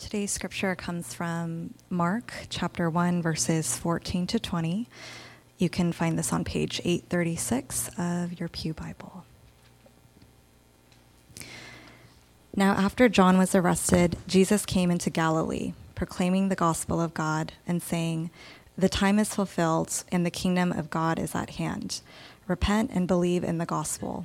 Today's scripture comes from Mark chapter 1, verses 14 to 20. You can find this on page 836 of your Pew Bible. Now, after John was arrested, Jesus came into Galilee, proclaiming the gospel of God and saying, The time is fulfilled and the kingdom of God is at hand. Repent and believe in the gospel.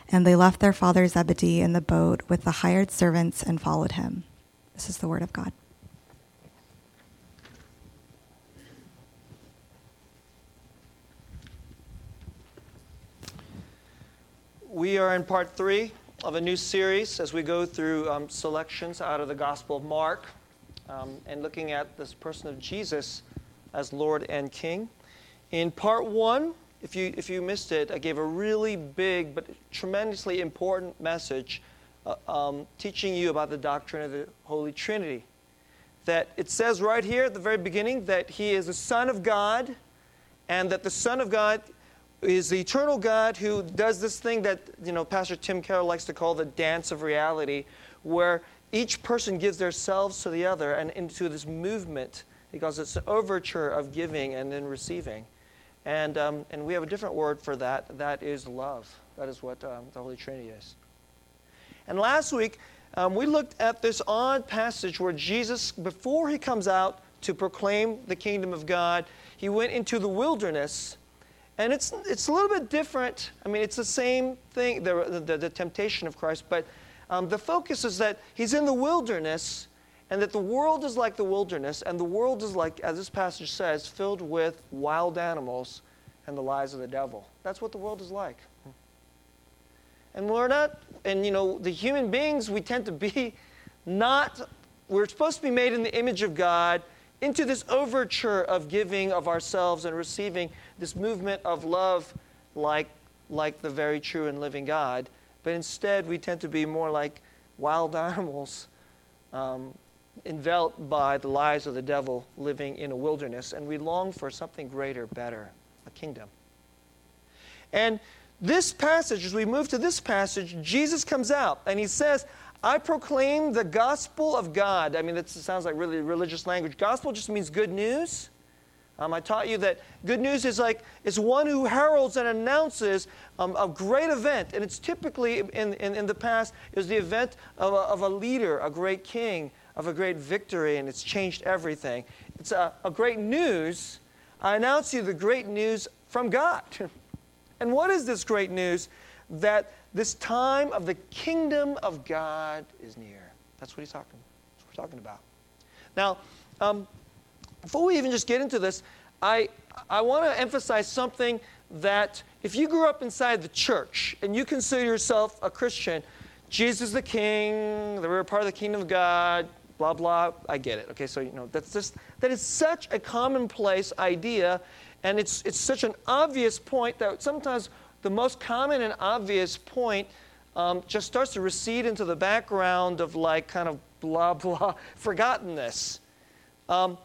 and they left their father Zebedee in the boat with the hired servants and followed him. This is the word of God. We are in part three of a new series as we go through um, selections out of the Gospel of Mark um, and looking at this person of Jesus as Lord and King. In part one, if you, if you missed it, I gave a really big but tremendously important message uh, um, teaching you about the doctrine of the Holy Trinity. That it says right here at the very beginning that He is the Son of God, and that the Son of God is the eternal God who does this thing that you know Pastor Tim Keller likes to call the dance of reality, where each person gives themselves to the other and into this movement. because it's an overture of giving and then receiving. And, um, and we have a different word for that. That is love. That is what um, the Holy Trinity is. And last week, um, we looked at this odd passage where Jesus, before he comes out to proclaim the kingdom of God, he went into the wilderness. And it's, it's a little bit different. I mean, it's the same thing, the, the, the temptation of Christ, but um, the focus is that he's in the wilderness and that the world is like the wilderness, and the world is like, as this passage says, filled with wild animals and the lies of the devil. That's what the world is like. And we're not, and you know, the human beings, we tend to be not, we're supposed to be made in the image of God into this overture of giving of ourselves and receiving this movement of love like, like the very true and living God. But instead, we tend to be more like wild animals um, enveloped by the lies of the devil living in a wilderness, and we long for something greater, better, a kingdom. And this passage, as we move to this passage, Jesus comes out and he says, I proclaim the gospel of God. I mean, that sounds like really religious language. Gospel just means good news. Um, I taught you that good news is like it's one who heralds and announces um, a great event, and it's typically in, in, in the past is the event of a, of a leader, a great king, of a great victory, and it's changed everything. It's a, a great news. I announce you the great news from God. and what is this great news? That this time of the kingdom of God is near. That's what he's talking. That's what we're talking about. Now, um, before we even just get into this, I I want to emphasize something that if you grew up inside the church and you consider yourself a Christian, Jesus the King, that we're part of the kingdom of God, blah, blah. I get it. Okay, so, you know, that's just, that is such a commonplace idea, and it's, it's such an obvious point that sometimes the most common and obvious point um, just starts to recede into the background of like kind of blah, blah, forgottenness. Um,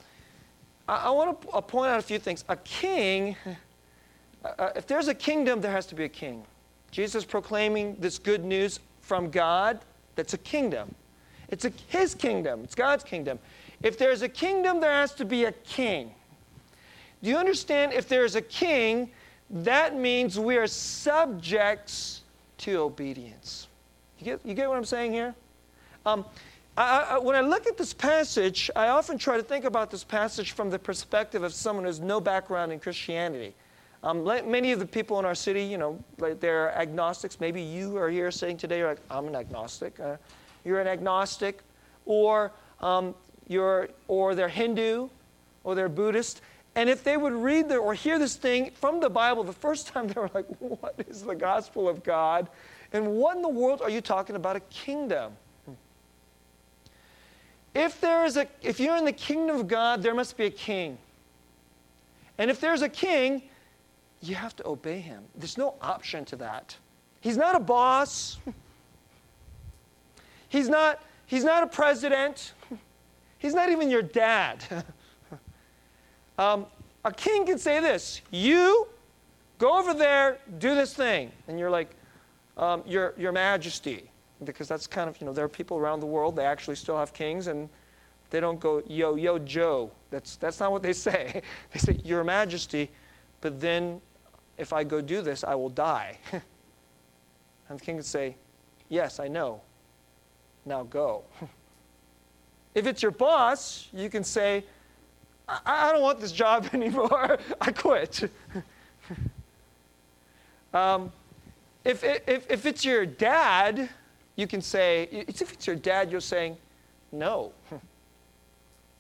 I, I want to point out a few things. A king, uh, uh, if there's a kingdom, there has to be a king. Jesus proclaiming this good news from God, that's a kingdom. It's a, his kingdom, it's God's kingdom. If there's a kingdom, there has to be a king. Do you understand? If there's a king, that means we are subjects to obedience. You get, you get what I'm saying here? Um, I, I, when I look at this passage, I often try to think about this passage from the perspective of someone who has no background in Christianity. Um, many of the people in our city, you know, they're agnostics. Maybe you are here saying today, you're like, I'm an agnostic. Uh, you're an agnostic, or um, you're, or they're Hindu, or they're Buddhist. And if they would read the, or hear this thing from the Bible the first time, they were like, What is the gospel of God? And what in the world are you talking about? A kingdom. if there is a if you're in the kingdom of God, there must be a king. And if there's a king, you have to obey him. There's no option to that. He's not a boss. He's not, he's not a president. He's not even your dad. um, a king can say this You go over there, do this thing. And you're like, um, your, your Majesty. Because that's kind of, you know, there are people around the world, they actually still have kings, and they don't go, Yo, yo, Joe. That's, that's not what they say. they say, Your Majesty, but then if I go do this, I will die. and the king would say, Yes, I know. Now go. if it's your boss, you can say, I, I don't want this job anymore. I quit. um, if, if, if it's your dad, you can say, if it's your dad, you're saying, No,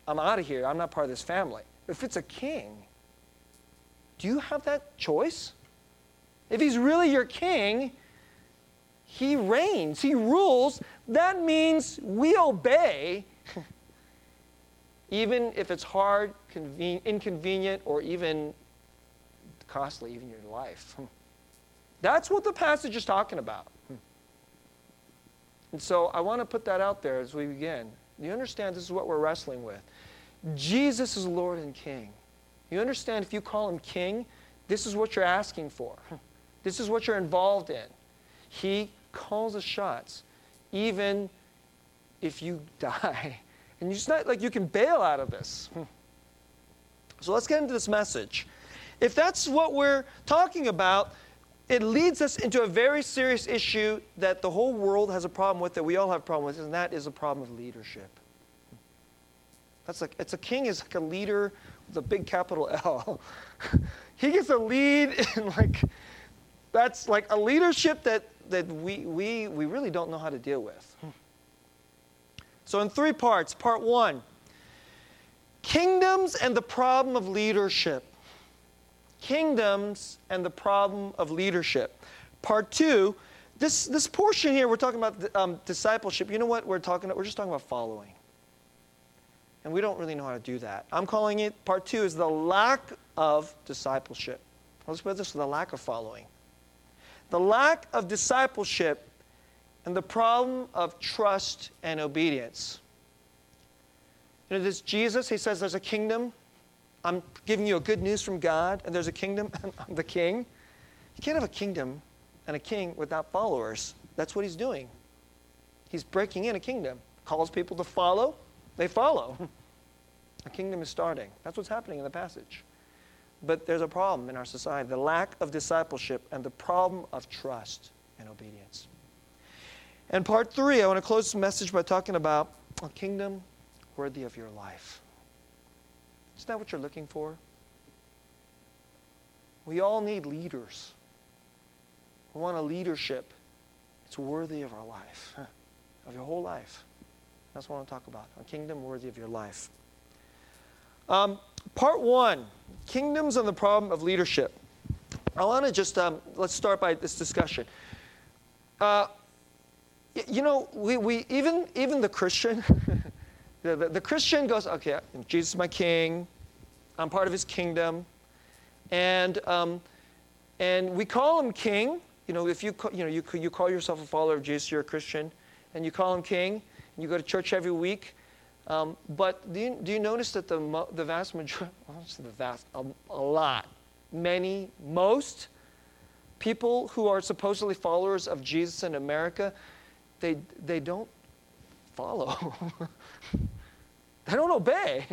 I'm out of here. I'm not part of this family. If it's a king, do you have that choice? If he's really your king, he reigns, he rules. That means we obey, even if it's hard, conven- inconvenient, or even costly, even your life. That's what the passage is talking about. And so I want to put that out there as we begin. You understand this is what we're wrestling with. Jesus is Lord and King. You understand if you call him King, this is what you're asking for. This is what you're involved in. He calls the shots, even if you die. And it's not like you can bail out of this. Hmm. So let's get into this message. If that's what we're talking about, it leads us into a very serious issue that the whole world has a problem with, that we all have a problem with, and that is a problem of leadership. That's like it's a king is like a leader with a big capital L. he gets a lead in like that's like a leadership that, that we, we, we really don't know how to deal with. So, in three parts. Part one kingdoms and the problem of leadership. Kingdoms and the problem of leadership. Part two, this, this portion here, we're talking about um, discipleship. You know what we're talking about? We're just talking about following. And we don't really know how to do that. I'm calling it, part two is the lack of discipleship. Let's put this the lack of following the lack of discipleship, and the problem of trust and obedience. You know, this Jesus, he says there's a kingdom. I'm giving you a good news from God, and there's a kingdom, and I'm the king. You can't have a kingdom and a king without followers. That's what he's doing. He's breaking in a kingdom, calls people to follow, they follow. A kingdom is starting. That's what's happening in the passage. But there's a problem in our society the lack of discipleship and the problem of trust and obedience. And part three, I want to close the message by talking about a kingdom worthy of your life. Isn't that what you're looking for? We all need leaders. We want a leadership that's worthy of our life, of your whole life. That's what I want to talk about a kingdom worthy of your life. Um, part one Kingdoms and the problem of leadership. I want to just, um, let's start by this discussion. Uh, you know, we, we, even, even the Christian, the, the, the, Christian goes, okay, Jesus is my king, I'm part of his kingdom, and, um, and we call him king. You know, if you, you, know, you, you call yourself a follower of Jesus, you're a Christian, and you call him king, and you go to church every week, um, but do you, do you, notice that the, the vast majority, the vast, a, a lot, many, most people who are supposedly followers of Jesus in America, they, they don't follow. they don't obey.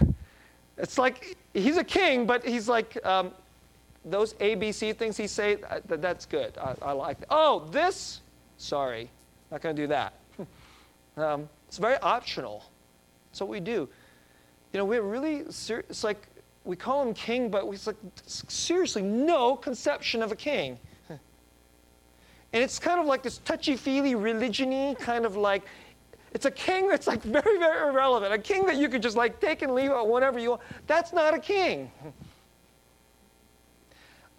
it's like he's a king, but he's like um, those ABC things he say. Uh, that's good. I, I like. That. Oh, this. Sorry, not going to do that. um, it's very optional. That's what we do. You know, we're really, ser- it's like we call him king, but it's like seriously no conception of a king. And it's kind of like this touchy feely, religiony kind of like, it's a king that's like very, very irrelevant. A king that you could just like take and leave whenever you want. That's not a king.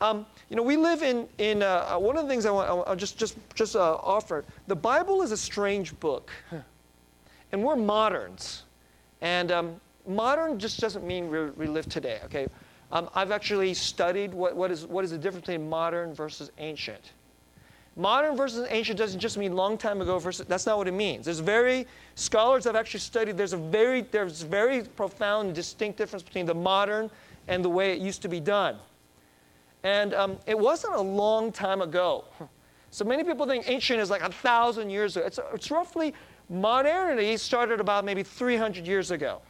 Um, you know, we live in, in uh, one of the things I want, I'll just, just, just uh, offer. The Bible is a strange book. And we're moderns. And um, modern just doesn't mean we, we live today, okay? Um, I've actually studied what, what, is, what is the difference between modern versus ancient. Modern versus ancient doesn't just mean long time ago versus, that's not what it means. There's very, scholars have actually studied, there's a very, there's very profound distinct difference between the modern and the way it used to be done. And um, it wasn't a long time ago. So many people think ancient is like a thousand years ago. It's, it's roughly, modernity started about maybe 300 years ago.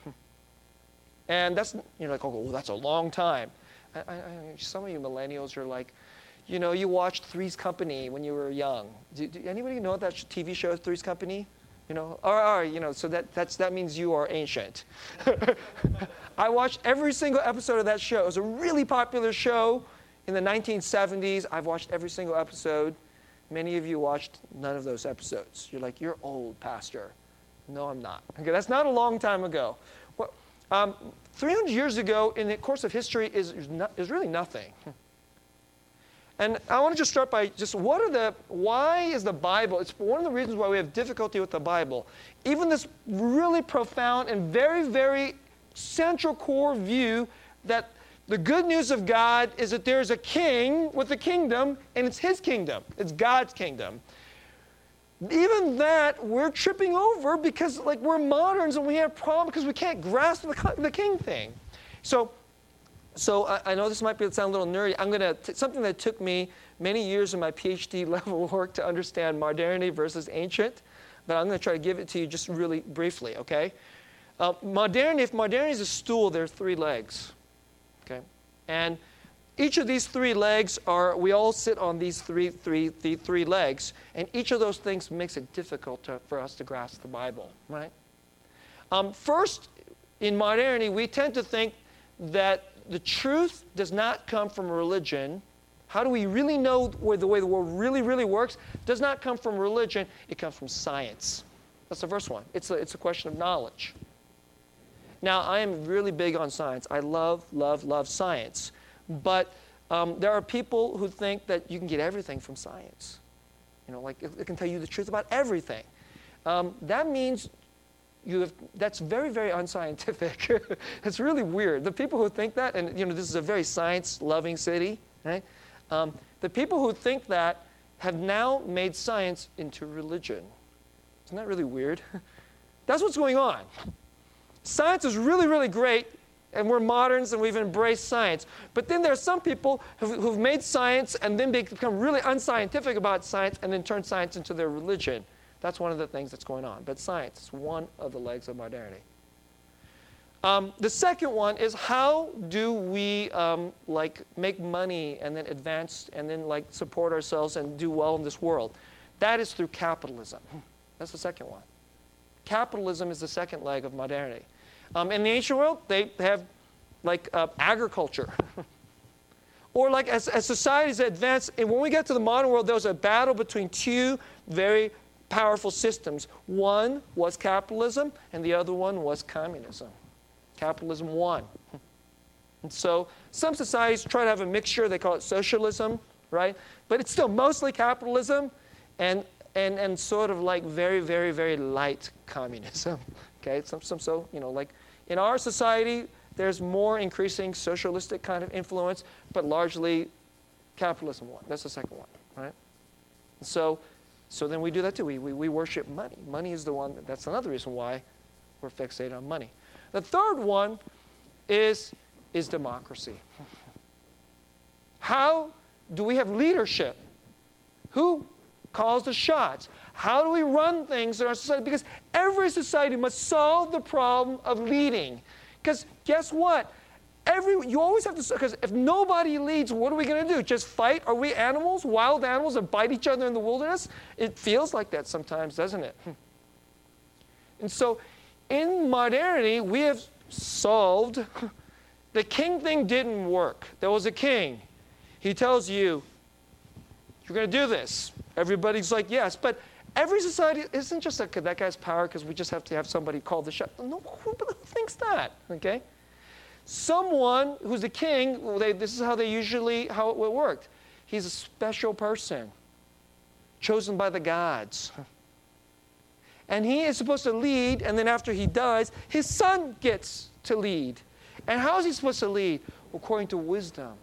And that's, you're like, oh, that's a long time. I, I, some of you millennials are like, you know, you watched Three's Company when you were young. Do, do anybody know that TV show, Three's Company? You know, all right, all right, you know, so that, that's, that means you are ancient. I watched every single episode of that show. It was a really popular show in the 1970s. I've watched every single episode. Many of you watched none of those episodes. You're like, you're old, Pastor. No, I'm not. Okay, that's not a long time ago. Well, um, 300 years ago, in the course of history, is, is, not, is really nothing. And I want to just start by just what are the, why is the Bible, it's one of the reasons why we have difficulty with the Bible. Even this really profound and very, very central core view that the good news of God is that there's a king with a kingdom, and it's his kingdom, it's God's kingdom. Even that we're tripping over because like we're moderns and we have problems because we can't grasp the, the king thing. So, so I, I know this might be sound a little nerdy. I'm gonna something that took me many years of my PhD level work to understand modernity versus ancient, but I'm gonna try to give it to you just really briefly. Okay, uh, modernity. If modernity is a stool, there are three legs. Okay? And each of these three legs are, we all sit on these three, three, three, three legs, and each of those things makes it difficult to, for us to grasp the Bible, right? Um, first, in modernity, we tend to think that the truth does not come from religion. How do we really know where the way the world really, really works? Does not come from religion, it comes from science. That's the first one. It's a, it's a question of knowledge. Now, I am really big on science. I love, love, love science. But um, there are people who think that you can get everything from science. You know, like it, it can tell you the truth about everything. Um, that means you have, that's very, very unscientific. it's really weird. The people who think that, and you know, this is a very science-loving city, right? Um, the people who think that have now made science into religion. Isn't that really weird? that's what's going on. Science is really, really great, and we're moderns and we've embraced science. But then there are some people who've, who've made science and then become really unscientific about science and then turn science into their religion. That's one of the things that's going on. But science is one of the legs of modernity. Um, the second one is how do we um, like make money and then advance and then like support ourselves and do well in this world? That is through capitalism. That's the second one. Capitalism is the second leg of modernity. Um, in the ancient world, they have like uh, agriculture. or like as, as societies advance, and when we get to the modern world, there was a battle between two very powerful systems. One was capitalism, and the other one was communism. Capitalism won. And so some societies try to have a mixture, they call it socialism, right? But it's still mostly capitalism and, and, and sort of like very, very, very light communism. Okay, some, some so, you know, like in our society, there's more increasing socialistic kind of influence, but largely capitalism one. That's the second one, right? So, so then we do that too. We, we, we worship money. Money is the one, that's another reason why we're fixated on money. The third one is, is democracy. How do we have leadership? Who calls the shots? How do we run things in our society? Because every society must solve the problem of leading. Because guess what? Every, you always have to, because if nobody leads, what are we going to do? Just fight? Are we animals, wild animals, that bite each other in the wilderness? It feels like that sometimes, doesn't it? Hmm. And so in modernity, we have solved the king thing didn't work. There was a king. He tells you, you're going to do this. Everybody's like, yes. But every society isn't just that, that guy's power because we just have to have somebody call the shot. No, who, thinks that? Okay? Someone who's a king, they, this is how they usually, how it worked. He's a special person, chosen by the gods. And he is supposed to lead, and then after he dies, his son gets to lead. And how is he supposed to lead? According to wisdom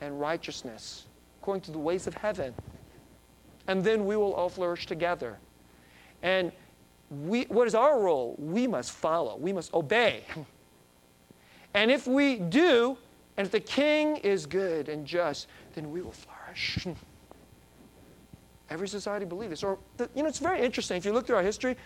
and righteousness, according to the ways of heaven. And then we will all flourish together. And we, what is our role? We must follow, we must obey. And if we do, and if the king is good and just, then we will flourish. Every society believes this. Or, you know, it's very interesting. If you look through our history,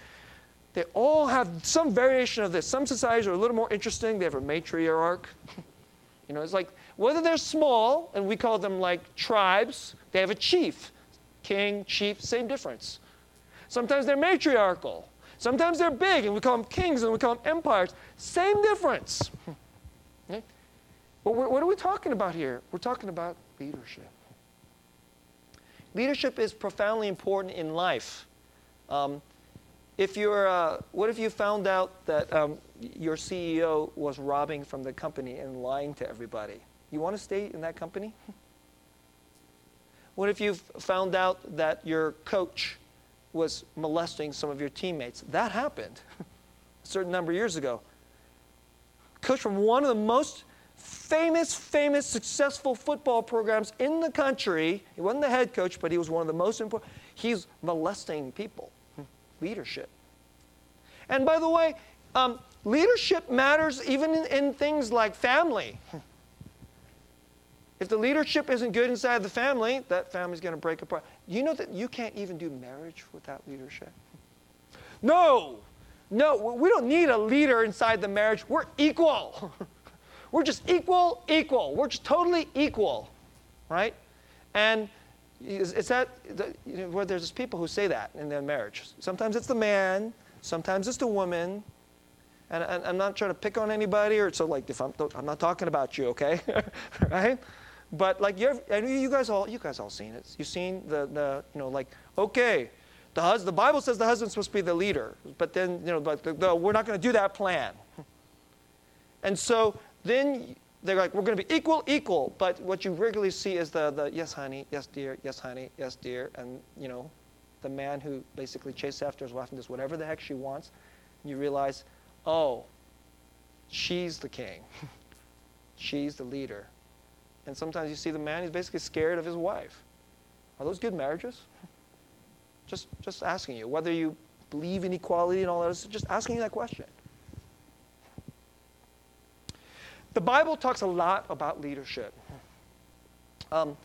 they all have some variation of this. Some societies are a little more interesting. They have a matriarch. you know, it's like whether they're small, and we call them like tribes, they have a chief. King, chief, same difference. Sometimes they're matriarchal. Sometimes they're big, and we call them kings, and we call them empires. Same difference. But what are we talking about here? We're talking about leadership. Leadership is profoundly important in life. Um, if you're, uh, what if you found out that um, your CEO was robbing from the company and lying to everybody? You want to stay in that company? What if you found out that your coach was molesting some of your teammates? That happened a certain number of years ago. Coach from one of the most famous, famous, successful football programs in the country. He wasn't the head coach, but he was one of the most important. He's molesting people. Leadership. And by the way, um, leadership matters even in, in things like family. If the leadership isn't good inside the family, that family's going to break apart. You know that you can't even do marriage without leadership? No, no, we don't need a leader inside the marriage. We're equal. We're just equal, equal. We're just totally equal, right? And it's that, you know, where there's people who say that in their marriage. Sometimes it's the man, sometimes it's the woman. And, and I'm not trying to pick on anybody, or so like if I'm, I'm not talking about you, okay, right? But like you, you guys all, you guys all seen it. You've seen the, the you know, like okay, the hus- the Bible says the husband's supposed to be the leader, but then you know, but the, the, we're not going to do that plan. And so then they're like, we're going to be equal, equal. But what you regularly see is the, the yes, honey, yes, dear, yes, honey, yes, dear. And, you know, the man who basically chases after his wife and does whatever the heck she wants. And you realize, oh, she's the king. she's the leader. And sometimes you see the man, he's basically scared of his wife. Are those good marriages? Just, just asking you. Whether you believe in equality and all that, just asking you that question. The Bible talks a lot about leadership. Um,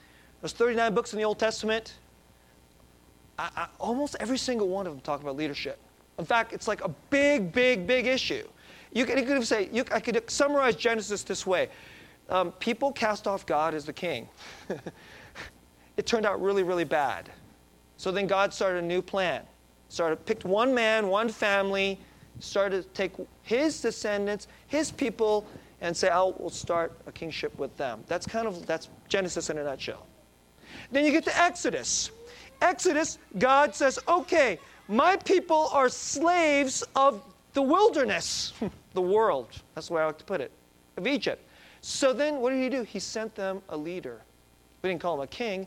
there's 39 books in the Old Testament. I, I, almost every single one of them talk about leadership. In fact, it's like a big, big, big issue. You could, you could say, you, I could summarize Genesis this way um, people cast off God as the king. it turned out really, really bad. So then God started a new plan. Started picked one man, one family, started to take his descendants, his people, and say, "I will start a kingship with them." That's kind of that's Genesis in a nutshell. Then you get to Exodus. Exodus, God says, "Okay, my people are slaves of the wilderness, the world." That's the way I like to put it, of Egypt. So then, what did he do? He sent them a leader. We didn't call him a king.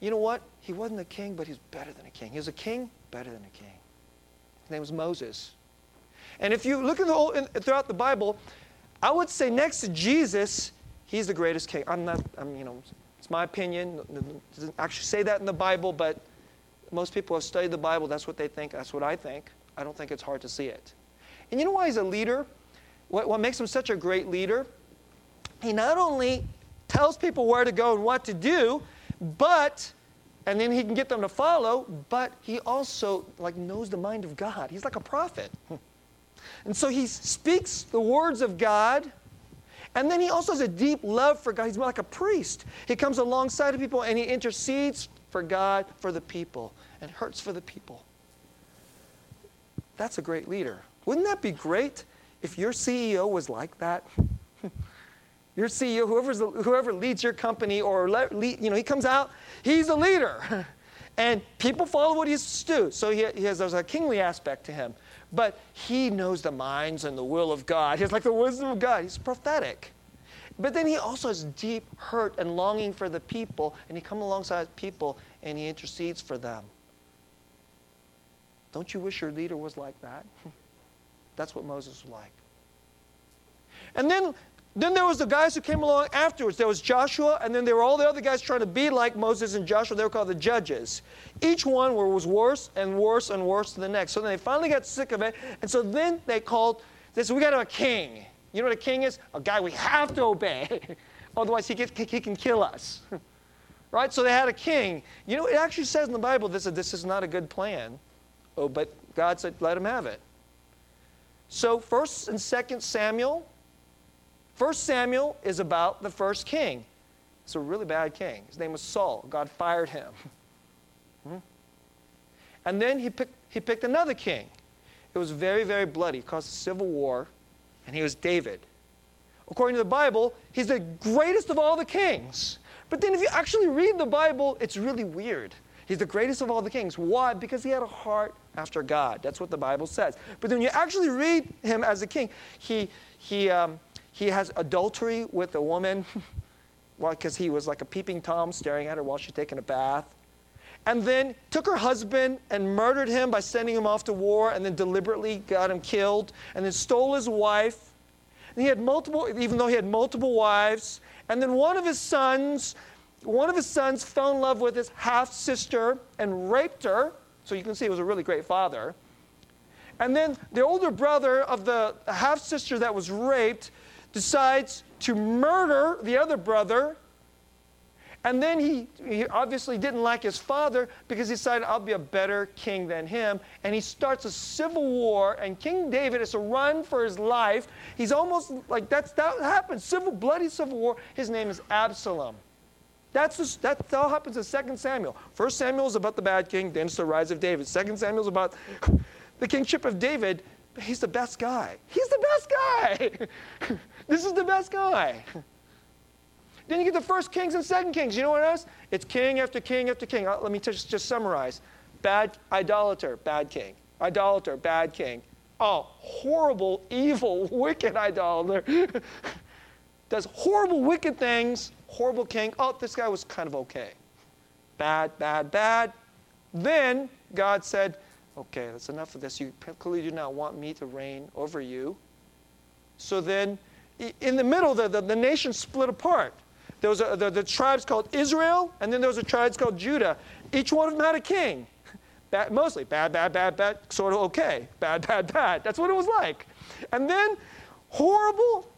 You know what? He wasn't a king, but he's better than a king. He was a king, better than a king. His name was Moses. And if you look at the whole, throughout the Bible, I would say next to Jesus, he's the greatest king. I'm not, I'm, you know, it's my opinion. It doesn't actually say that in the Bible, but most people have studied the Bible. That's what they think. That's what I think. I don't think it's hard to see it. And you know why he's a leader? What, what makes him such a great leader? He not only tells people where to go and what to do, but and then he can get them to follow, but he also like knows the mind of God. He's like a prophet. And so he speaks the words of God. And then he also has a deep love for God. He's more like a priest. He comes alongside of people and he intercedes for God, for the people, and hurts for the people. That's a great leader. Wouldn't that be great if your CEO was like that? Your CEO, whoever's the, whoever leads your company or lead, you know, he comes out, he's a leader. and people follow what he's to do. So he, he has, there's a kingly aspect to him. But he knows the minds and the will of God. He's like the wisdom of God. He's prophetic. But then he also has deep hurt and longing for the people, and he comes alongside people and he intercedes for them. Don't you wish your leader was like that? That's what Moses was like. And then, then there was the guys who came along afterwards. There was Joshua, and then there were all the other guys trying to be like Moses and Joshua. They were called the judges. Each one was worse and worse and worse than the next. So then they finally got sick of it, and so then they called, they said, we got a king. You know what a king is? A guy we have to obey. Otherwise, he, gets, he can kill us. right? So they had a king. You know, it actually says in the Bible this, this is not a good plan. Oh, but God said, let him have it. So, 1st and 2nd Samuel, 1 Samuel is about the first king. It's a really bad king. His name was Saul. God fired him. Hmm? And then he picked, he picked another king. It was very, very bloody. It caused a civil war, and he was David. According to the Bible, he's the greatest of all the kings. But then if you actually read the Bible, it's really weird. He's the greatest of all the kings. Why? Because he had a heart after God. That's what the Bible says. But then you actually read him as a king. He, he, um, he has adultery with a woman because he was like a peeping Tom staring at her while she's taking a bath. And then took her husband and murdered him by sending him off to war and then deliberately got him killed and then stole his wife. And he had multiple, even though he had multiple wives. And then one of his sons, one of his sons fell in love with his half sister and raped her. So you can see he was a really great father. And then the older brother of the half sister that was raped decides to murder the other brother. And then he, he obviously didn't like his father because he decided, I'll be a better king than him. And he starts a civil war, and King David has to run for his life. He's almost like that's that happens. Civil, bloody civil war. His name is Absalom. That's just, that all happens in 2 Samuel. First Samuel is about the bad king, then it's the rise of David. Second Samuel is about the kingship of David. He's the best guy. He's the best guy. This is the best guy. Then you get the first kings and second kings. You know what else? It's king after king after king. Uh, let me just, just summarize. Bad idolater, bad king. Idolater, bad king. Oh, horrible, evil, wicked idolater. Does horrible, wicked things. Horrible king. Oh, this guy was kind of okay. Bad, bad, bad. Then God said, okay, that's enough of this. You clearly do not want me to reign over you. So then in the middle, the, the, the nation split apart. There was a, the, the tribes called Israel, and then there was a tribes called Judah. Each one of them had a king. Bad, mostly bad, bad, bad, bad, sort of okay. Bad, bad, bad. That's what it was like. And then horrible,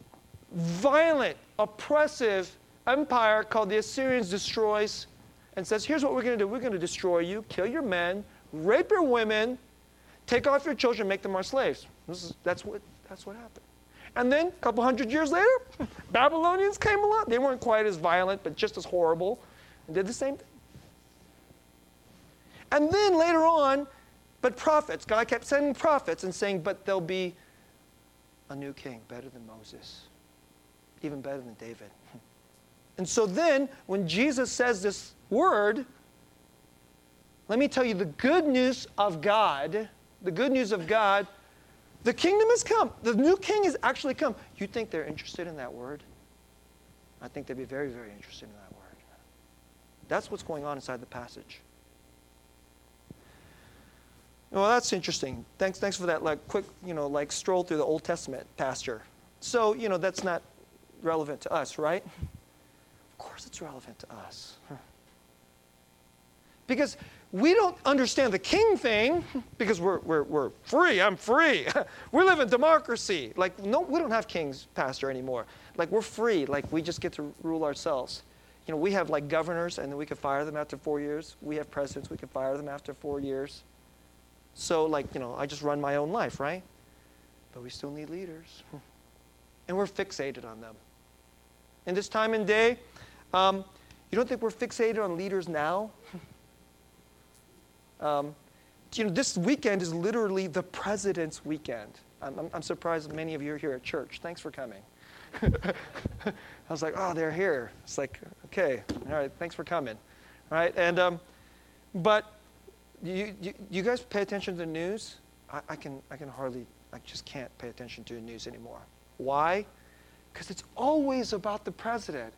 violent, oppressive empire called the Assyrians destroys and says, here's what we're going to do. We're going to destroy you, kill your men, rape your women, take off your children, make them our slaves. Is, that's, what, that's what happened. And then a couple hundred years later, Babylonians came along. They weren't quite as violent, but just as horrible, and did the same thing. And then later on, but prophets, God kept sending prophets and saying, but there'll be a new king, better than Moses, even better than David. And so then, when Jesus says this word, let me tell you the good news of God, the good news of God the kingdom has come. The new king has actually come. You think they're interested in that word? I think they'd be very, very interested in that word. That's what's going on inside the passage. Well, that's interesting. Thanks, thanks for that like quick, you know, like stroll through the Old Testament, Pastor. So, you know, that's not relevant to us, right? Of course it's relevant to us. Because we don't understand the king thing because we're, we're, we're free. I'm free. we live in democracy. Like, no, we don't have kings, pastor, anymore. Like, we're free. Like, we just get to rule ourselves. You know, we have like governors and then we can fire them after four years. We have presidents, we can fire them after four years. So, like, you know, I just run my own life, right? But we still need leaders. And we're fixated on them. In this time and day, um, you don't think we're fixated on leaders now? Um, you know, this weekend is literally the president's weekend. I'm, I'm, I'm surprised many of you are here at church. Thanks for coming. I was like, oh, they're here. It's like, okay, all right, thanks for coming. All right, and, um, but you, you, you, guys pay attention to the news? I, I, can, I can hardly, I just can't pay attention to the news anymore. Why? Because it's always about the president.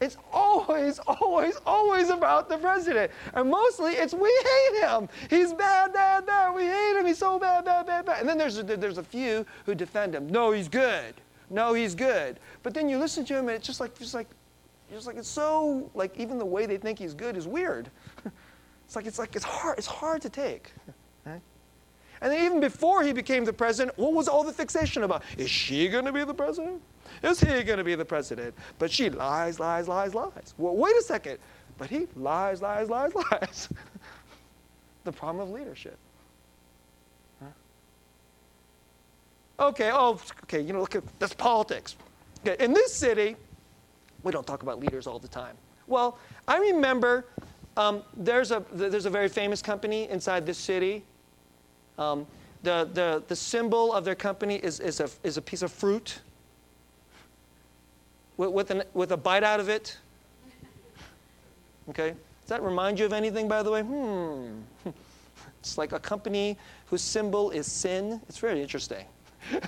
It's always, always, always about the president. And mostly it's we hate him. He's bad, bad, bad. We hate him. He's so bad, bad, bad, bad. And then there's a, there's a few who defend him. No, he's good. No, he's good. But then you listen to him and it's just like, just like, just like it's so like even the way they think he's good is weird. it's like it's like it's hard. It's hard to take. And then even before he became the president, what was all the fixation about? Is she going to be the president? Is he going to be the president? But she lies, lies, lies, lies. Well, wait a second. But he lies, lies, lies, lies. the problem of leadership. Huh? Okay, oh, okay, you know, look at that's politics. Okay, in this city, we don't talk about leaders all the time. Well, I remember um, there's, a, there's a very famous company inside this city. Um, the, the, the symbol of their company is, is, a, is a piece of fruit with, with, an, with a bite out of it? Okay? Does that remind you of anything, by the way? Hmm. It's like a company whose symbol is sin. It's very interesting.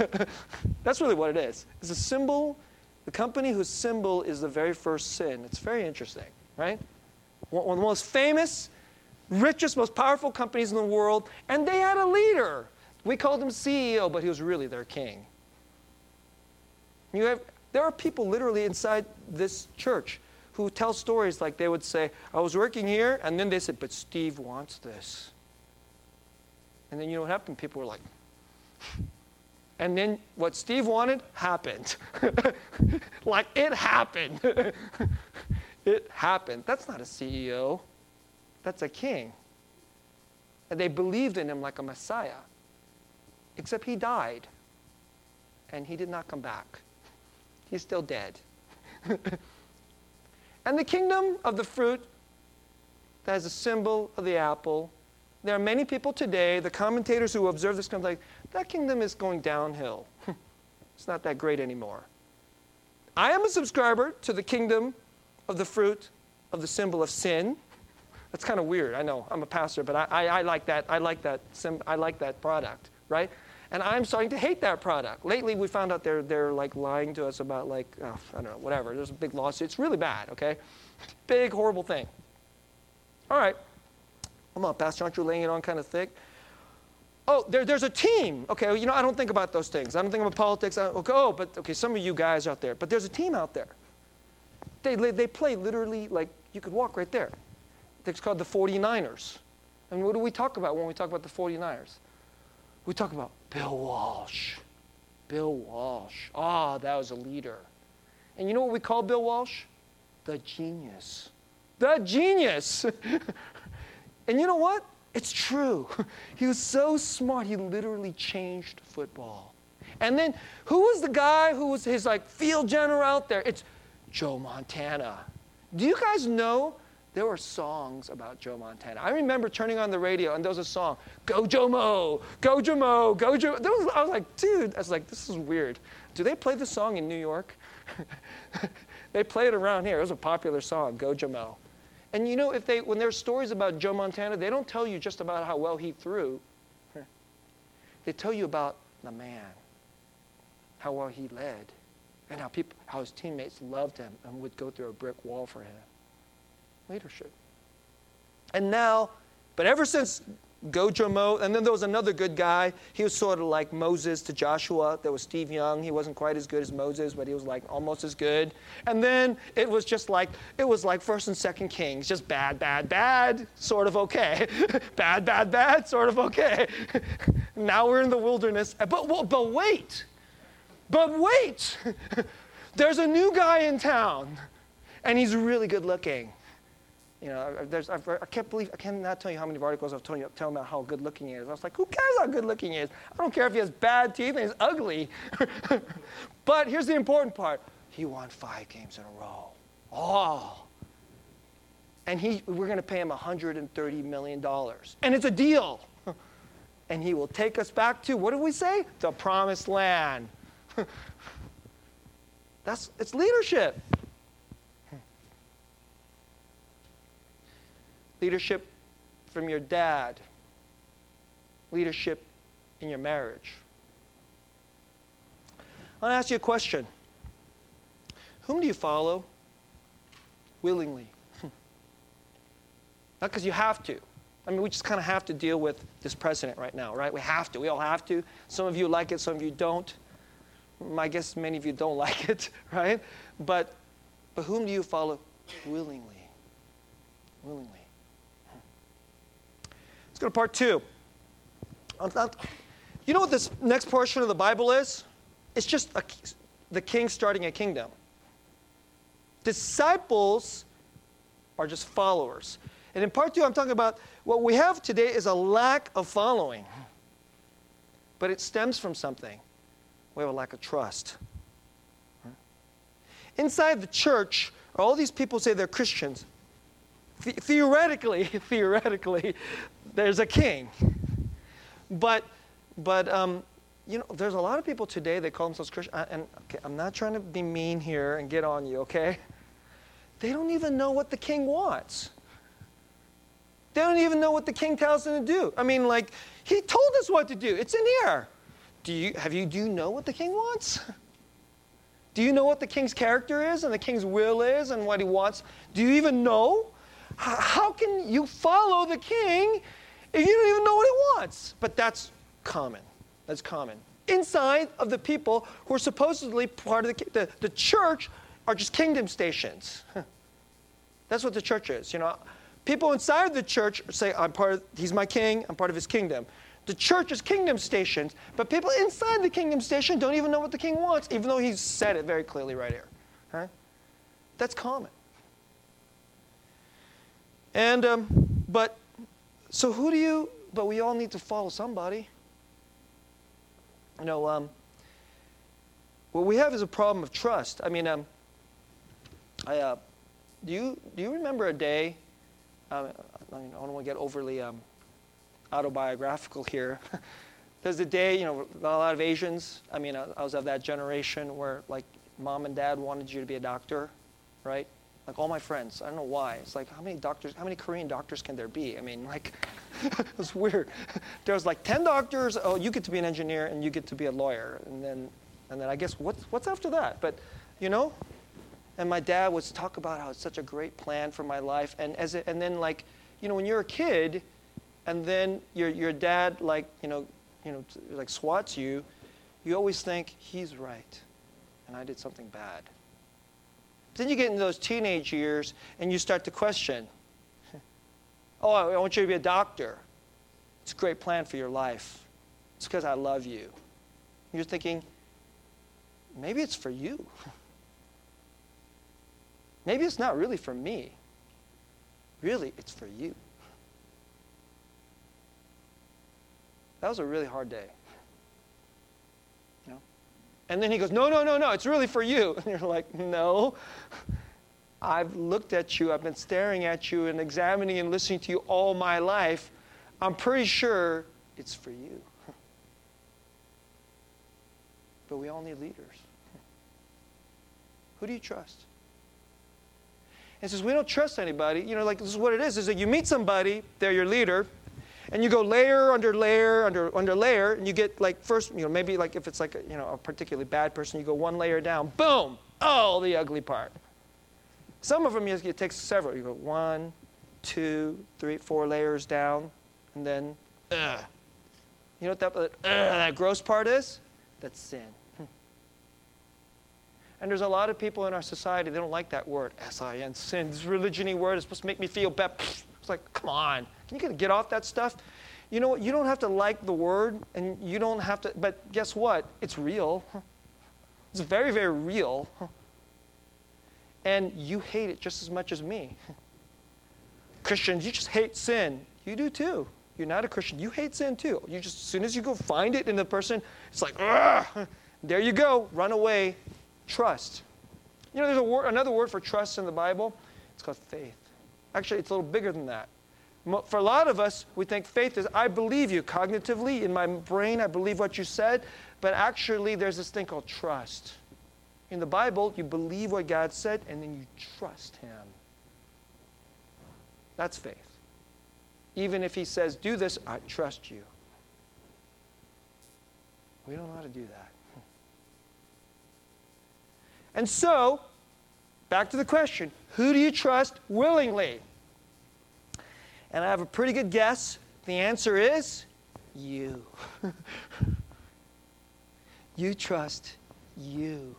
That's really what it is. It's a symbol, the company whose symbol is the very first sin. It's very interesting, right? One of the most famous, richest, most powerful companies in the world, and they had a leader. We called him CEO, but he was really their king. You have, there are people literally inside this church who tell stories like they would say, I was working here, and then they said, but Steve wants this. And then you know what happened? People were like, and then what Steve wanted happened. like it happened. it happened. That's not a CEO, that's a king. And they believed in him like a Messiah, except he died and he did not come back. He's still dead. and the kingdom of the fruit that is a symbol of the apple. There are many people today, the commentators who observe this come like, that kingdom is going downhill. it's not that great anymore. I am a subscriber to the kingdom of the fruit of the symbol of sin. That's kind of weird. I know. I'm a pastor, but I, I, I like that. I like that. Sim, I like that product, right? And I'm starting to hate that product. Lately, we found out they're, they're like lying to us about like, oh, I don't know, whatever. There's a big lawsuit. It's really bad, okay? Big, horrible thing. All right. Come on, Pastor, aren't you laying it on kind of thick? Oh, there, there's a team. Okay, well, you know, I don't think about those things. I don't think about politics. I, okay, oh, but okay, some of you guys out there. But there's a team out there. They, they play literally like you could walk right there. It's called the 49ers. And what do we talk about when we talk about the 49ers? We talk about Bill Walsh. Bill Walsh. Ah, oh, that was a leader. And you know what we call Bill Walsh? The genius. The genius. and you know what? It's true. He was so smart, he literally changed football. And then who was the guy who was his like field general out there? It's Joe Montana. Do you guys know there were songs about Joe Montana. I remember turning on the radio and there was a song, Go Jomo, Go Jomo, Go Joe. Was, I was like, dude, I was like, this is weird. Do they play this song in New York? they play it around here. It was a popular song, Go Jomo. And you know, if they, when there's stories about Joe Montana, they don't tell you just about how well he threw. They tell you about the man, how well he led, and how people, how his teammates loved him and would go through a brick wall for him leadership. And now, but ever since Go Jomo, and then there was another good guy. He was sort of like Moses to Joshua. There was Steve Young. He wasn't quite as good as Moses, but he was like almost as good. And then it was just like it was like First and Second Kings, just bad, bad, bad, sort of okay, bad, bad, bad, sort of okay. now we're in the wilderness. But but wait, but wait. There's a new guy in town, and he's really good looking. You know, there's, I've, I can't believe, I cannot tell you how many articles I've told you, about how good looking he is. I was like, who cares how good looking he is? I don't care if he has bad teeth and he's ugly. but here's the important part he won five games in a row. Oh. And he, we're going to pay him $130 million. And it's a deal. and he will take us back to, what did we say? The promised land. That's, it's leadership. Leadership from your dad, leadership in your marriage. I want to ask you a question Whom do you follow? willingly. Not because you have to. I mean, we just kind of have to deal with this president right now, right? We have to. We all have to. Some of you like it, some of you don't. I guess many of you don't like it, right? But, but whom do you follow? Willingly. Willingly. Go to part two. You know what this next portion of the Bible is? It's just a, the king starting a kingdom. Disciples are just followers. And in part two, I'm talking about what we have today is a lack of following. But it stems from something. We have a lack of trust. Inside the church, all these people say they're Christians. The- theoretically, theoretically, there's a king. But, but um, you know, there's a lot of people today that call themselves Christian. And okay, I'm not trying to be mean here and get on you, okay? They don't even know what the king wants. They don't even know what the king tells them to do. I mean, like, he told us what to do. It's in here. Do you, have you, do you know what the king wants? Do you know what the king's character is and the king's will is and what he wants? Do you even know? How can you follow the king if you don't even know what he wants? But that's common. That's common. Inside of the people who are supposedly part of the, the, the church are just kingdom stations. That's what the church is. You know, people inside the church say, I'm part of, he's my king, I'm part of his kingdom. The church is kingdom stations, but people inside the kingdom station don't even know what the king wants, even though he's said it very clearly right here. Huh? That's common. And, um, but, so who do you, but we all need to follow somebody. You know, um, what we have is a problem of trust. I mean, um, I, uh, do, you, do you remember a day? Um, I, mean, I don't want to get overly um, autobiographical here. There's a day, you know, a lot of Asians, I mean, I, I was of that generation where, like, mom and dad wanted you to be a doctor, right? Like all my friends, I don't know why. It's like, how many doctors, how many Korean doctors can there be? I mean, like, it's weird. There was like 10 doctors, oh, you get to be an engineer and you get to be a lawyer. And then, and then I guess, what's, what's after that? But, you know, and my dad would talk about how it's such a great plan for my life. And, as it, and then, like, you know, when you're a kid, and then your, your dad, like, you know, you know, like swats you, you always think, he's right, and I did something bad. Then you get into those teenage years, and you start to question, oh, I want you to be a doctor. It's a great plan for your life. It's because I love you. You're thinking, maybe it's for you. Maybe it's not really for me. Really, it's for you. That was a really hard day. And then he goes, No, no, no, no, it's really for you. And you're like, No. I've looked at you, I've been staring at you and examining and listening to you all my life. I'm pretty sure it's for you. But we all need leaders. Who do you trust? And says, we don't trust anybody. You know, like this is what it is, is that you meet somebody, they're your leader, and you go layer under layer under under layer, and you get like first, you know, maybe like if it's like a, you know a particularly bad person, you go one layer down, boom, oh, the ugly part. Some of them you, it takes several. You go one, two, three, four layers down, and then, ugh. You know what that, uh, that gross part is? That's sin. And there's a lot of people in our society, they don't like that word, S-I-N, sin. This religion word is supposed to make me feel bad. It's like, come on. Can you get off that stuff? You know what? You don't have to like the word, and you don't have to, but guess what? It's real. It's very, very real. And you hate it just as much as me. Christians, you just hate sin. You do too. You're not a Christian. You hate sin too. You just, as soon as you go find it in the person, it's like, there you go, run away, Trust. You know, there's a word, another word for trust in the Bible. It's called faith. Actually, it's a little bigger than that. For a lot of us, we think faith is I believe you cognitively in my brain, I believe what you said, but actually, there's this thing called trust. In the Bible, you believe what God said and then you trust Him. That's faith. Even if He says, Do this, I trust you. We don't know how to do that. And so, back to the question Who do you trust willingly? And I have a pretty good guess. The answer is you. you trust you.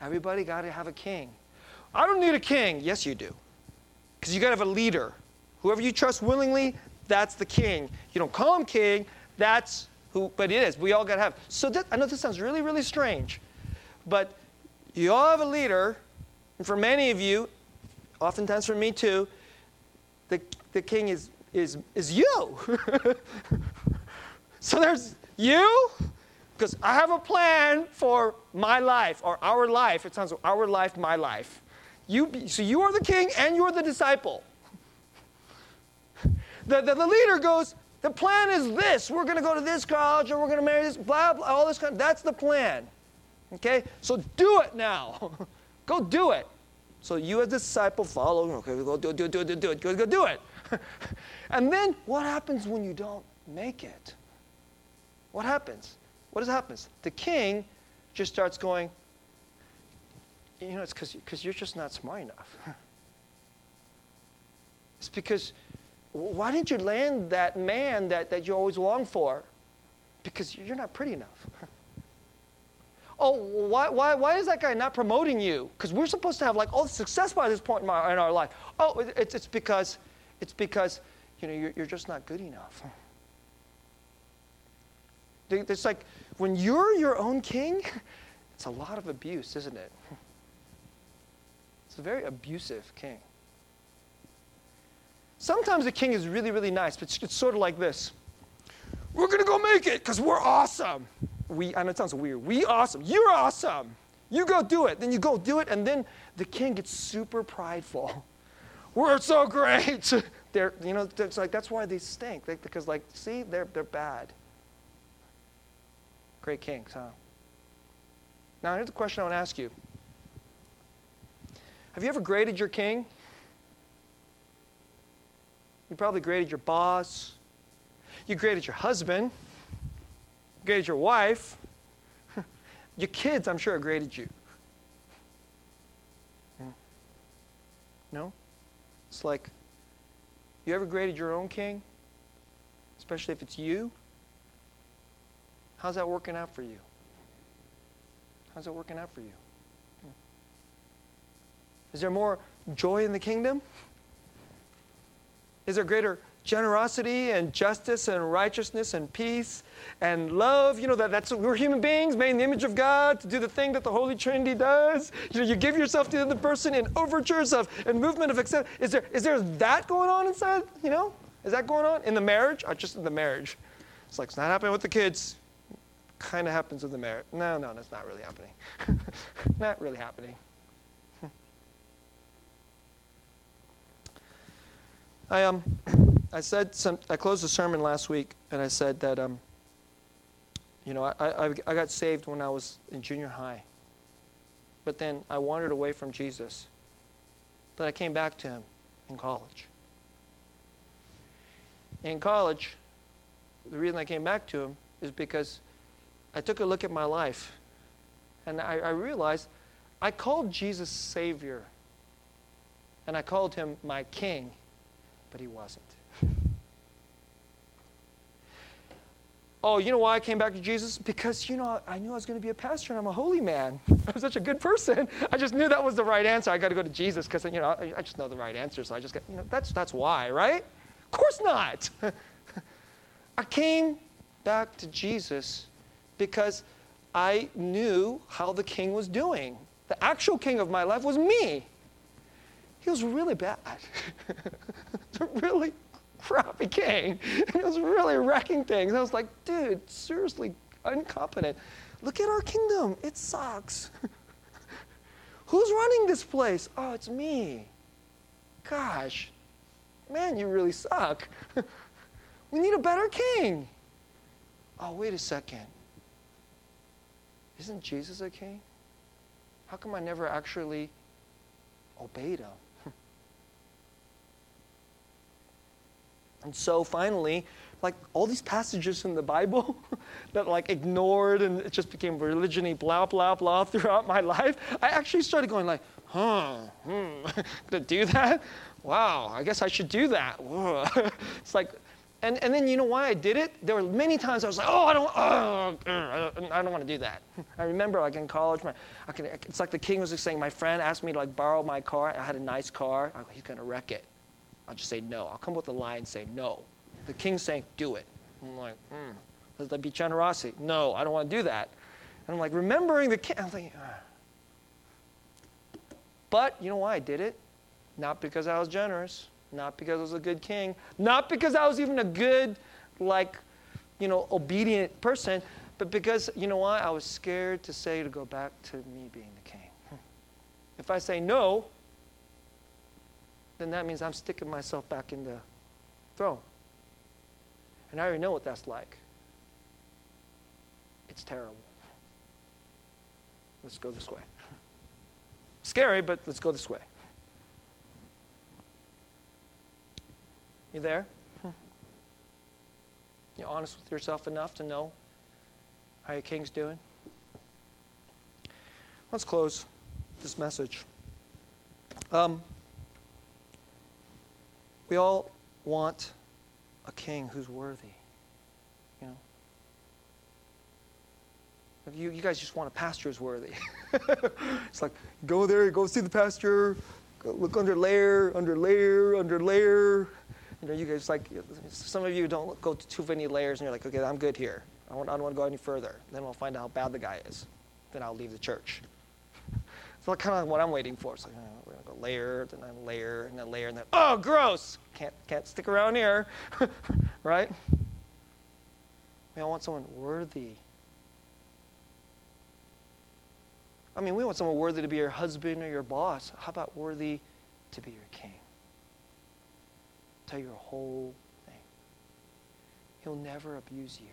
Everybody got to have a king. I don't need a king. Yes, you do. Because you got to have a leader. Whoever you trust willingly, that's the king. You don't call him king, that's who, but it is. We all got to have. So that, I know this sounds really, really strange, but you all have a leader, and for many of you, oftentimes for me too, the, the king is, is, is you. so there's you, because I have a plan for my life or our life. It sounds like our life, my life. You, so you are the king and you're the disciple. The, the, the leader goes, the plan is this. We're going to go to this college and we're going to marry this, blah, blah, all this kind that's the plan. Okay? So do it now. go do it. So you as a disciple follow, okay, go do it, do it, do it, do it, go, go do it. and then what happens when you don't make it? What happens? What happens? The king just starts going, you know, it's because you're just not smart enough. it's because why didn't you land that man that, that you always long for? Because you're not pretty enough. oh, why, why, why is that guy not promoting you? Because we're supposed to have like all the success by this point in, my, in our life. Oh, it's, it's because, it's because, you know, you're, you're just not good enough. It's like when you're your own king, it's a lot of abuse, isn't it? It's a very abusive king. Sometimes the king is really, really nice, but it's sort of like this. We're going to go make it because we're awesome. We, I know it sounds weird. We awesome. You're awesome. You go do it. Then you go do it, and then the king gets super prideful. We're so great. they're, you know, it's like that's why they stink. They, because, like, see, they're, they're bad. Great kings, huh? Now, here's the question I want to ask you Have you ever graded your king? You probably graded your boss. You graded your husband. Graded your wife. your kids, I'm sure, graded you. No? It's like, you ever graded your own king? Especially if it's you? How's that working out for you? How's that working out for you? Is there more joy in the kingdom? Is there greater generosity and justice and righteousness and peace and love? You know, that, that's we're human beings made in the image of God to do the thing that the Holy Trinity does. You know, you give yourself to the other person in overtures of and movement of accept. Is there is there that going on inside? You know, is that going on in the marriage? Or just in the marriage? It's like it's not happening with the kids. Kind of happens with the marriage. No, no, that's not really happening. not really happening. I, um, I said some, I closed the sermon last week and I said that, um, you know, I, I, I got saved when I was in junior high. But then I wandered away from Jesus. But I came back to him in college. In college, the reason I came back to him is because I took a look at my life and I, I realized I called Jesus Savior and I called him my King but he wasn't. Oh, you know why I came back to Jesus? Because, you know, I knew I was going to be a pastor and I'm a holy man. I'm such a good person. I just knew that was the right answer. I got to go to Jesus because, you know, I, I, just know the right answer. So I just got, you know, that's, that's why, right? Of course not. I came back to Jesus because I knew how the king was doing. The actual king of my life was me. He was really bad. really crappy. And he was really wrecking things. I was like, dude, seriously, incompetent. Look at our kingdom. It sucks. Who's running this place? Oh, it's me. Gosh, man, you really suck. we need a better king. Oh, wait a second. Isn't Jesus a king? How come I never actually obeyed him? And so finally, like all these passages in the Bible that like ignored and it just became religiony blah blah blah throughout my life. I actually started going like, huh, hmm, to do that? Wow, I guess I should do that. it's like, and, and then you know why I did it? There were many times I was like, oh, I don't, oh, I don't want to do that. I remember like in college, my, I can, it's like the king was just saying, my friend asked me to like borrow my car. I had a nice car. I, he's going to wreck it. I'll just say no. I'll come with a lie and say no. The king's saying, do it. I'm like, hmm, does that be generosity? No, I don't want to do that. And I'm like, remembering the king. I'm thinking, ah. But you know why I did it? Not because I was generous, not because I was a good king, not because I was even a good, like, you know, obedient person, but because, you know why? I was scared to say to go back to me being the king. If I say no, then that means I'm sticking myself back in the throne. And I already know what that's like. It's terrible. Let's go this way. Scary, but let's go this way. You there? You honest with yourself enough to know how your king's doing? Let's close this message. Um, we all want a king who's worthy. You know? You, you guys just want a pastor who's worthy. it's like, go there, go see the pastor, look under layer, under layer, under layer. You know, you guys like, some of you don't go to too many layers and you're like, okay, I'm good here. I, want, I don't want to go any further. Then we'll find out how bad the guy is. Then I'll leave the church. It's like kind of what I'm waiting for. It's like, uh, go layer, then a layer, and then layer, and then, oh, gross! Can't, can't stick around here. right? We all want someone worthy. I mean, we want someone worthy to be your husband or your boss. How about worthy to be your king? Tell your whole thing. He'll never abuse you.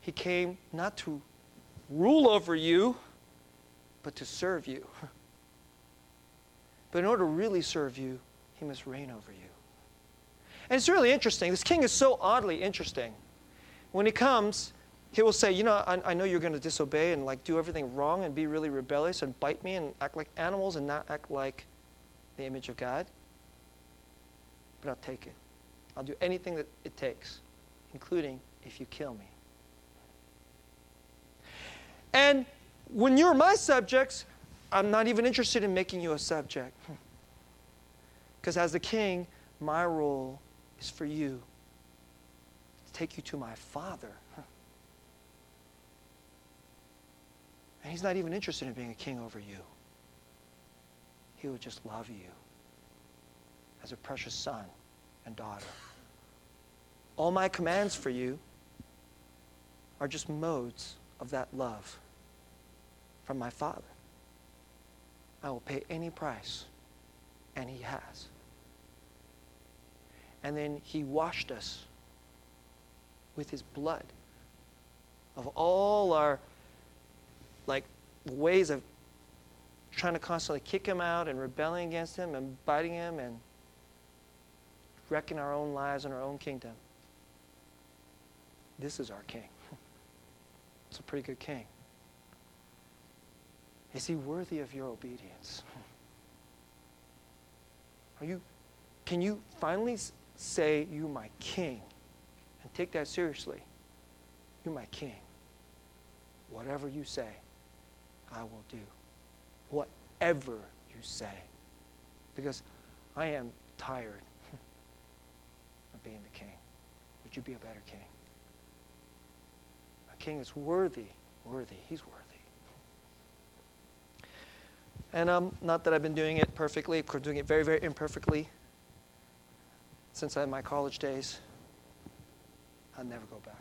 He came not to rule over you, but to serve you. But in order to really serve you, he must reign over you. And it's really interesting. This king is so oddly interesting. When he comes, he will say, You know, I, I know you're going to disobey and like do everything wrong and be really rebellious and bite me and act like animals and not act like the image of God. But I'll take it. I'll do anything that it takes, including if you kill me. And when you're my subjects, I'm not even interested in making you a subject. Because as the king, my role is for you to take you to my father. And he's not even interested in being a king over you. He will just love you as a precious son and daughter. All my commands for you are just modes of that love from my Father. I will pay any price, and He has. And then He washed us with His blood of all our like ways of trying to constantly kick him out and rebelling against him and biting him and wrecking our own lives and our own kingdom. This is our king. It's a pretty good king. Is he worthy of your obedience? Are you, can you finally say, You my king? And take that seriously. You're my king. Whatever you say, I will do. Whatever you say. Because I am tired of being the king. Would you be a better king? A king is worthy, worthy. He's worthy. And um, not that I've been doing it perfectly, I'm doing it very, very imperfectly since I had my college days. I'll never go back.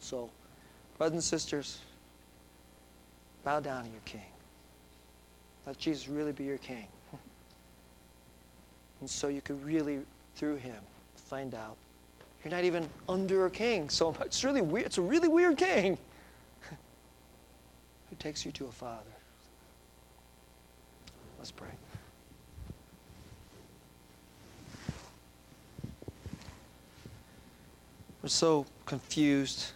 So, brothers and sisters, bow down to your king. Let Jesus really be your king. And so you could really, through him, find out you're not even under a king so much. It's really weird. It's a really weird king it takes you to a father. Let's pray. We're so confused,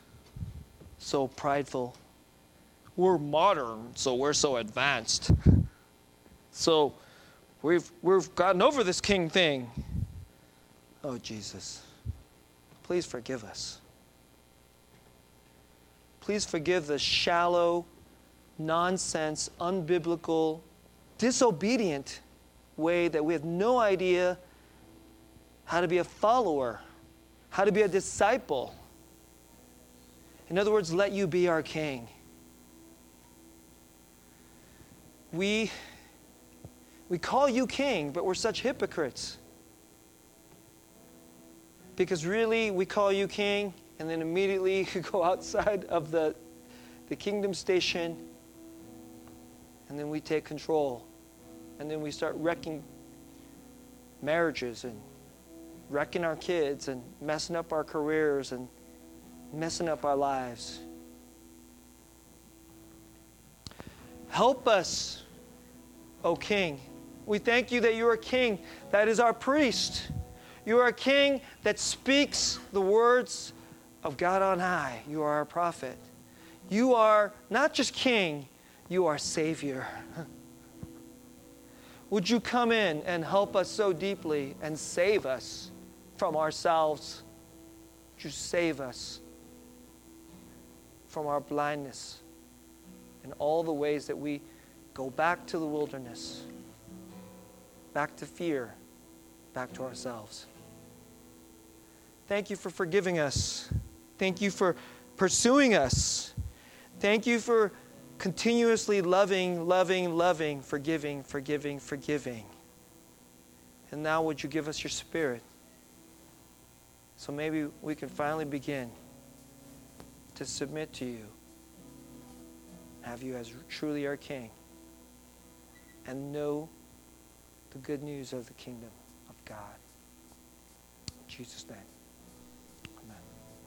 so prideful. We're modern, so we're so advanced. So we've, we've gotten over this king thing. Oh, Jesus, please forgive us. Please forgive the shallow, nonsense, unbiblical, disobedient way that we have no idea how to be a follower, how to be a disciple. In other words, let you be our king. We, we call you king, but we're such hypocrites. Because really, we call you king, and then immediately you go outside of the, the kingdom station, and then we take control. And then we start wrecking marriages and wrecking our kids and messing up our careers and messing up our lives. Help us, O King. We thank you that you are King, that is our priest. You are a King that speaks the words of God on high. You are our prophet. You are not just King, you are Savior. Would you come in and help us so deeply and save us from ourselves? Would you save us from our blindness and all the ways that we go back to the wilderness, back to fear, back to ourselves? Thank you for forgiving us. Thank you for pursuing us. Thank you for continuously loving, loving, loving, forgiving, forgiving, forgiving. And now, would you give us your spirit? So maybe we can finally begin to submit to you, have you as truly our King, and know the good news of the kingdom of God. In Jesus' name.